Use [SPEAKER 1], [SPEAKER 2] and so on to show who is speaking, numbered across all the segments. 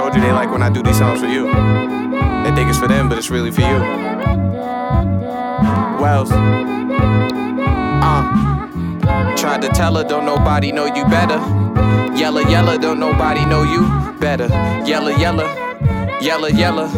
[SPEAKER 1] told you they like when I do these songs for you. They think it's for them, but it's really for you. Wells. Uh. Tried to tell her, don't nobody know you better. Jela, Jela, don't nobody know you better. Jela, Jela, Jela, Jela.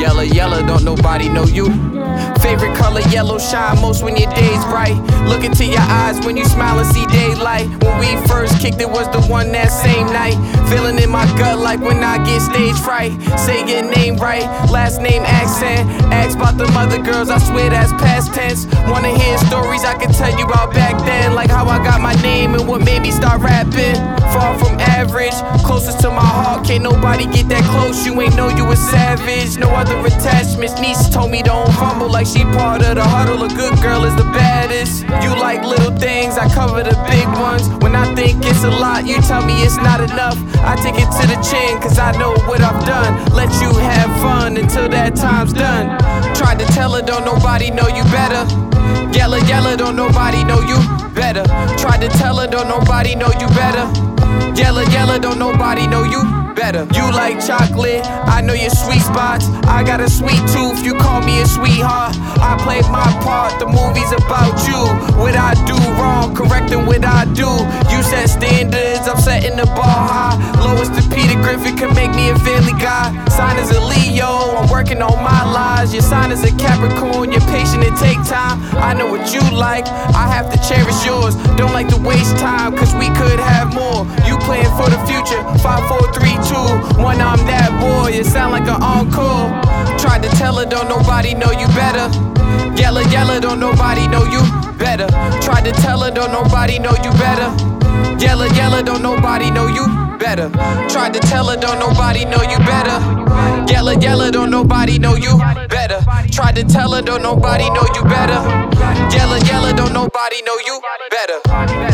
[SPEAKER 1] Yellow, yellow, don't nobody know you. Favorite color, yellow, shine most when your day's bright. Look into your eyes when you smile and see daylight. When we first kicked it was the one that same night. Feeling in my gut like when I get stage fright. Say your name right, last name accent. Ask about the mother girls, I swear that's past tense. Wanna hear stories I can tell you about back then. Like how I got my name and what made me start rapping. Far from average, closest to nobody get that close. You ain't know you a savage. No other attachments. Niece told me don't fumble like she part of the huddle. A good girl is the baddest. You like little things, I cover the big ones. When I think it's a lot, you tell me it's not enough. I take it to the chin, cause I know what I've done. Let you have fun until that time's done. Tried to tell her, don't nobody know you better. Jela, Jela, don't nobody know you better. Tried to tell her, don't nobody know you better. Jela, Jela, don't nobody know you better. You like chocolate, I know your sweet spots. I got a sweet tooth, you call me a sweetheart. I play my part, the movie's about you. What I do wrong, correcting what I do. You set standards, I'm setting the bar high. Lowest to Peter Griffin can make me a family guy. I know what you like, I have to cherish yours. Don't like to waste time, cause we could have more. You playing for the future, 5, 4, 3, 2, 1, I'm that boy. It sound like an encore. Tried to tell her, don't nobody know you better. Jela, Jela, don't nobody know you better. Tried to tell her, don't nobody know you better. Jela, Jela, don't nobody know you better. Tried to tell her, don't nobody know you better. Jela, Jela, don't nobody know you better. Tried to tell her, don't nobody know you better. Jela, Jela, don't nobody know you better.